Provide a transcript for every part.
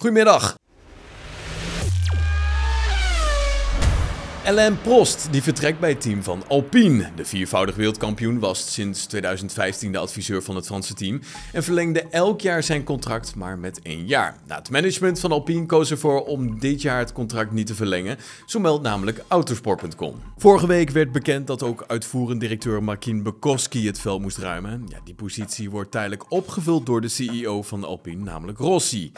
Goedemiddag. Alain Prost die vertrekt bij het team van Alpine. De viervoudig wereldkampioen was sinds 2015 de adviseur van het Franse team en verlengde elk jaar zijn contract maar met één jaar. Nou, het management van Alpine koos ervoor om dit jaar het contract niet te verlengen, zo meldt namelijk Autosport.com. Vorige week werd bekend dat ook uitvoerend directeur Markin Bekowski het vel moest ruimen. Ja, die positie wordt tijdelijk opgevuld door de CEO van Alpine, namelijk Rossi.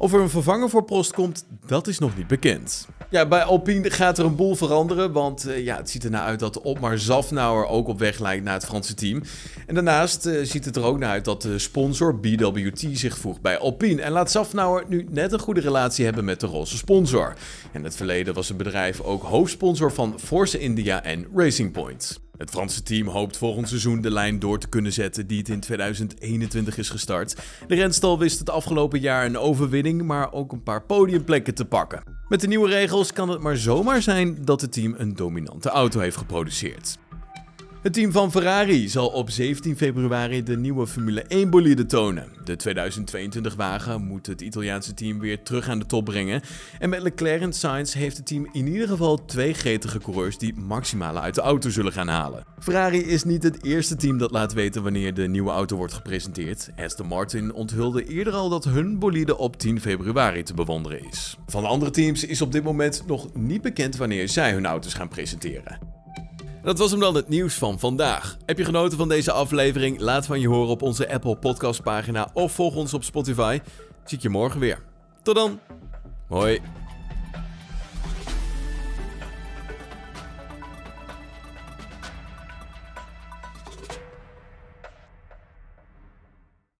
Of er een vervanger voor Prost komt, dat is nog niet bekend. Ja, bij Alpine gaat er een boel veranderen, want uh, ja, het ziet er nou uit dat Opmar Zafnauer ook op weg lijkt naar het Franse team. En daarnaast uh, ziet het er ook naar uit dat de sponsor BWT zich voegt bij Alpine. En laat Zafnauer nu net een goede relatie hebben met de roze sponsor. In het verleden was het bedrijf ook hoofdsponsor van Force India en Racing Point. Het Franse team hoopt volgend seizoen de lijn door te kunnen zetten die het in 2021 is gestart. De renstal wist het afgelopen jaar een overwinning, maar ook een paar podiumplekken te pakken. Met de nieuwe regels kan het maar zomaar zijn dat het team een dominante auto heeft geproduceerd. Het team van Ferrari zal op 17 februari de nieuwe Formule 1 bolide tonen. De 2022 wagen moet het Italiaanse team weer terug aan de top brengen. En met Leclerc en Sainz heeft het team in ieder geval twee gretige coureurs die maximale uit de auto zullen gaan halen. Ferrari is niet het eerste team dat laat weten wanneer de nieuwe auto wordt gepresenteerd. Aston Martin onthulde eerder al dat hun bolide op 10 februari te bewonderen is. Van de andere teams is op dit moment nog niet bekend wanneer zij hun auto's gaan presenteren. Dat was hem dan het nieuws van vandaag. Heb je genoten van deze aflevering? Laat van je horen op onze Apple Podcast pagina of volg ons op Spotify. Zie ik je morgen weer. Tot dan. Hoi.